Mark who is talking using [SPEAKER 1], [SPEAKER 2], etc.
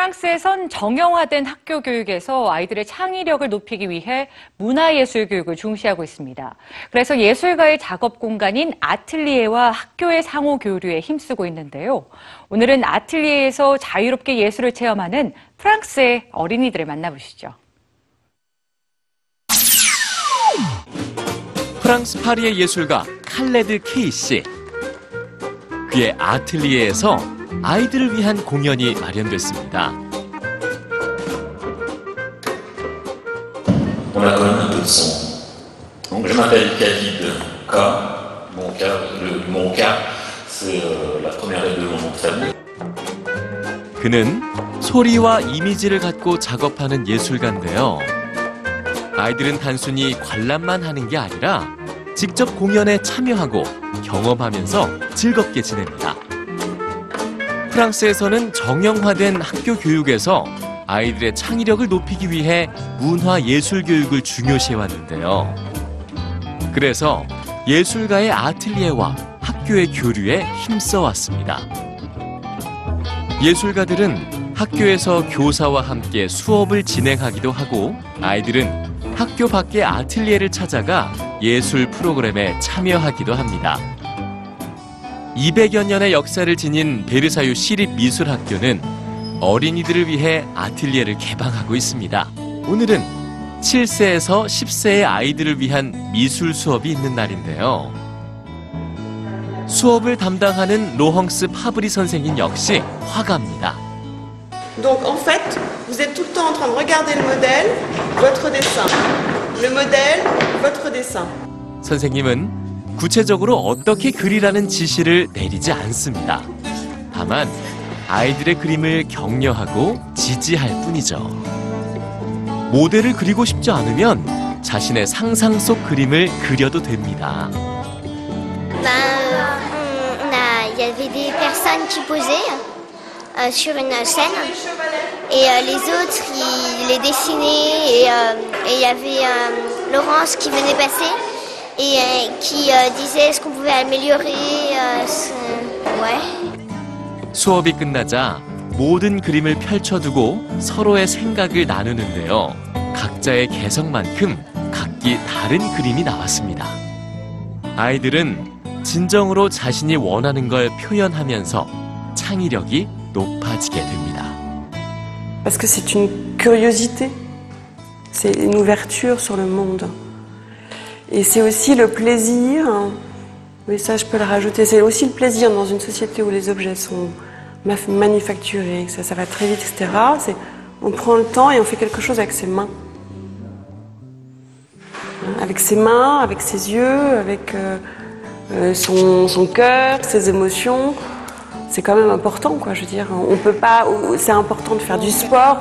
[SPEAKER 1] 프랑스에선 정형화된 학교 교육에서 아이들의 창의력을 높이기 위해 문화예술 교육을 중시하고 있습니다. 그래서 예술가의 작업 공간인 아틀리에와 학교의 상호 교류에 힘쓰고 있는데요. 오늘은 아틀리에에서 자유롭게 예술을 체험하는 프랑스의 어린이들을 만나보시죠.
[SPEAKER 2] 프랑스 파리의 예술가 칼레드 케이 씨. 그의 아틀리에에서 아이들을 위한 공연이 마련됐습니다.
[SPEAKER 3] On a quand même un peu de son. Donc je m'appelle David K. Mon cas, le- mon cas c'est euh, la première lettre de mon nom de famille.
[SPEAKER 2] 그는 소리와 이미지를 갖고 작업하는 예술가인데요. 아이들은 단순히 관람만 하는 게 아니라 직접 공연에 참여하고 경험하면서 즐겁게 지냅니다. 프랑스에서는 정형화된 학교 교육에서 아이들의 창의력을 높이기 위해 문화 예술 교육을 중요시해 왔는데요. 그래서 예술가의 아틀리에와 학교의 교류에 힘써 왔습니다. 예술가들은 학교에서 교사와 함께 수업을 진행하기도 하고 아이들은 학교 밖의 아틀리에를 찾아가 예술 프로그램에 참여하기도 합니다. 200여 년의 역사를 지닌 베르사유 시립미술학교는 어린이들을 위해 아틀리에를 개방하고 있습니다. 오늘은 7세에서 10세의 아이들을 위한 미술 수업이 있는 날인데요. 수업을 담당하는 로헝스 파브리 선생님 역시 화가입니다.
[SPEAKER 4] Donc en fait, vous êtes tout le temps en train de regarder le modèle, votre dessin. Le modèle, votre dessin.
[SPEAKER 2] 선생님은 구체적으로 어떻게 그리라는 지시를 내리지 않습니다. 다만 아이들의 그림을 격려하고 지지할 뿐이죠. 모델을 그리고 싶지 않으면 자신의 상상 속 그림을 그려도 됩니다.
[SPEAKER 5] Il y avait des personnes qui posaient euh, sur une scène et euh, les autres ils les dessinaient et euh, il y avait euh, Laurence qui venait passer et euh, qui euh, disait ce qu'on pouvait améliorer. euh, ouais.
[SPEAKER 2] 수업이 끝나자 모든 그림을 펼쳐두고 서로의 생각을 나누는데요. 각자의 개성만큼 각기 다른 그림이 나왔습니다. 아이들은 진정으로 자신이 원하는 걸 표현하면서 창의력이 높아지게 됩니다.
[SPEAKER 6] Parce que c'est une curiosité, c'est une ouverture sur le monde. Et c'est aussi le plaisir, oui ça je peux le rajouter, c'est aussi le plaisir dans une société où les objets sont manufacturés, ça, ça va très vite, etc. On prend le temps et on fait quelque chose avec ses mains. Hein, Avec ses mains, avec ses yeux, avec euh, euh, son, son cœur, ses émotions c'est quand même important, quoi. Je veux dire, on peut pas. C'est important de faire du sport,